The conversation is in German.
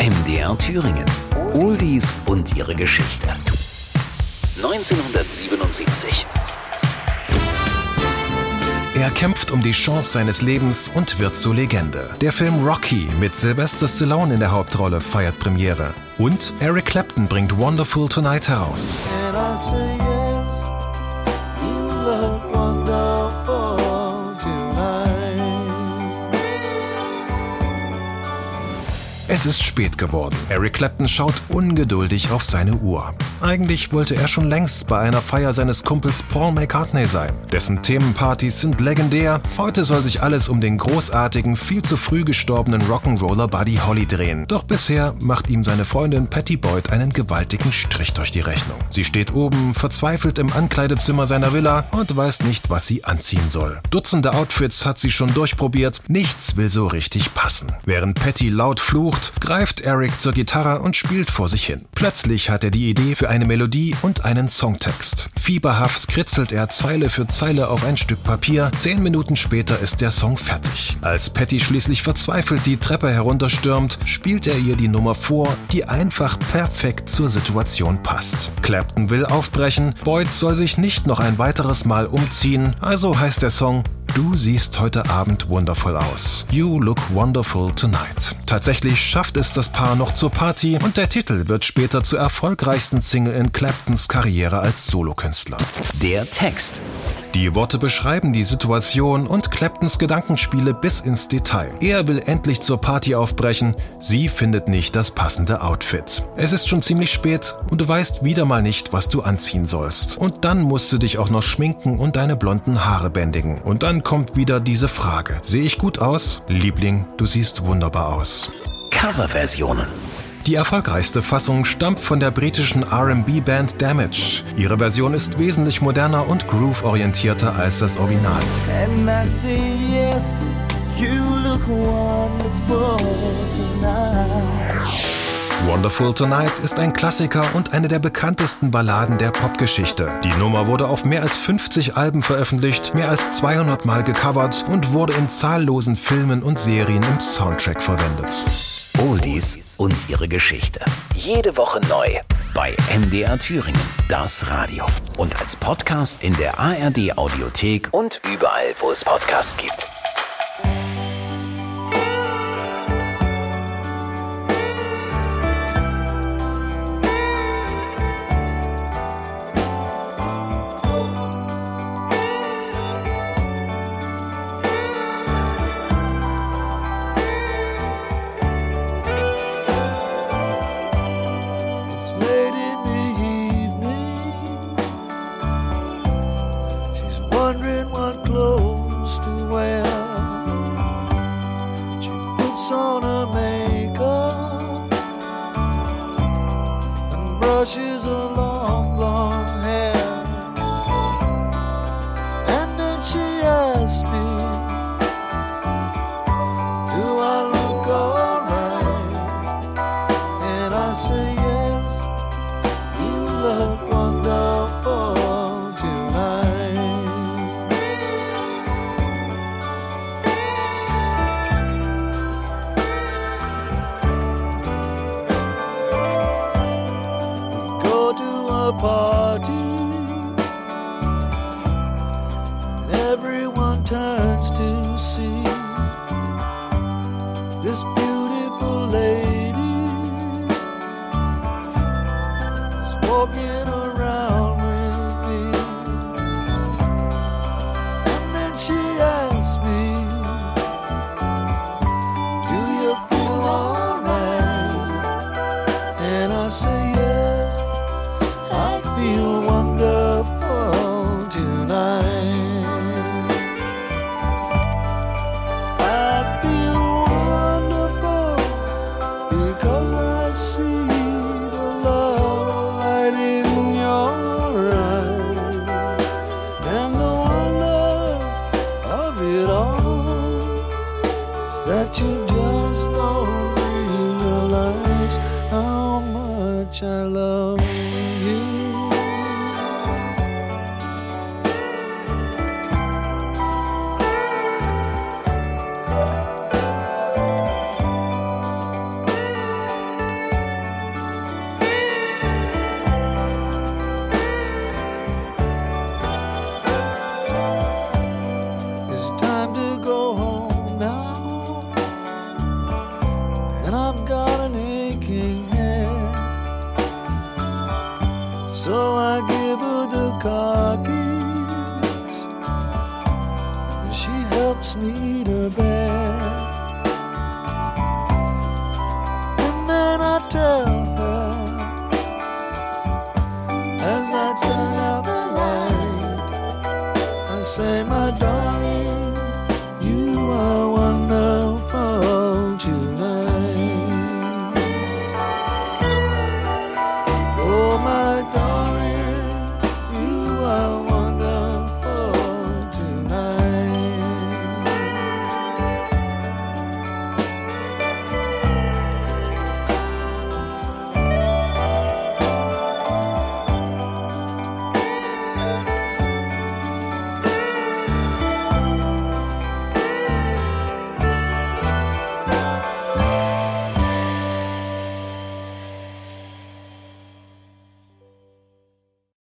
MDR Thüringen. Oldies und ihre Geschichte. 1977. Er kämpft um die Chance seines Lebens und wird zur Legende. Der Film Rocky mit Sylvester Stallone in der Hauptrolle feiert Premiere. Und Eric Clapton bringt Wonderful Tonight heraus. Es ist spät geworden. Eric Clapton schaut ungeduldig auf seine Uhr. Eigentlich wollte er schon längst bei einer Feier seines Kumpels Paul McCartney sein. Dessen Themenpartys sind legendär. Heute soll sich alles um den großartigen, viel zu früh gestorbenen Rock'n'Roller Buddy Holly drehen. Doch bisher macht ihm seine Freundin Patty Boyd einen gewaltigen Strich durch die Rechnung. Sie steht oben, verzweifelt im Ankleidezimmer seiner Villa und weiß nicht, was sie anziehen soll. Dutzende Outfits hat sie schon durchprobiert. Nichts will so richtig passen. Während Patty laut flucht, greift Eric zur Gitarre und spielt vor sich hin. Plötzlich hat er die Idee für eine Melodie und einen Songtext. Fieberhaft kritzelt er Zeile für Zeile auf ein Stück Papier. Zehn Minuten später ist der Song fertig. Als Patty schließlich verzweifelt die Treppe herunterstürmt, spielt er ihr die Nummer vor, die einfach perfekt zur Situation passt. Clapton will aufbrechen, Boyd soll sich nicht noch ein weiteres Mal umziehen, also heißt der Song Du siehst heute Abend wundervoll aus. You look wonderful tonight. Tatsächlich schafft es das Paar noch zur Party und der Titel wird später zur erfolgreichsten Single in Claptons Karriere als Solokünstler. Der Text. Die Worte beschreiben die Situation und Claptons Gedankenspiele bis ins Detail. Er will endlich zur Party aufbrechen, sie findet nicht das passende Outfit. Es ist schon ziemlich spät und du weißt wieder mal nicht, was du anziehen sollst. Und dann musst du dich auch noch schminken und deine blonden Haare bändigen. Und dann kommt wieder diese Frage. Sehe ich gut aus? Liebling, du siehst wunderbar aus. Coverversionen. Die erfolgreichste Fassung stammt von der britischen RB-Band Damage. Ihre Version ist wesentlich moderner und groove-orientierter als das Original. Wonderful Tonight ist ein Klassiker und eine der bekanntesten Balladen der Popgeschichte. Die Nummer wurde auf mehr als 50 Alben veröffentlicht, mehr als 200 Mal gecovert und wurde in zahllosen Filmen und Serien im Soundtrack verwendet. Oldies und ihre Geschichte. Jede Woche neu bei MDR Thüringen, das Radio. Und als Podcast in der ARD Audiothek und überall, wo es Podcasts gibt. wonderful tonight. Go to a party, and everyone turns to see this beautiful. shall me to bed. And then I tell her, as I turn out the light, I say,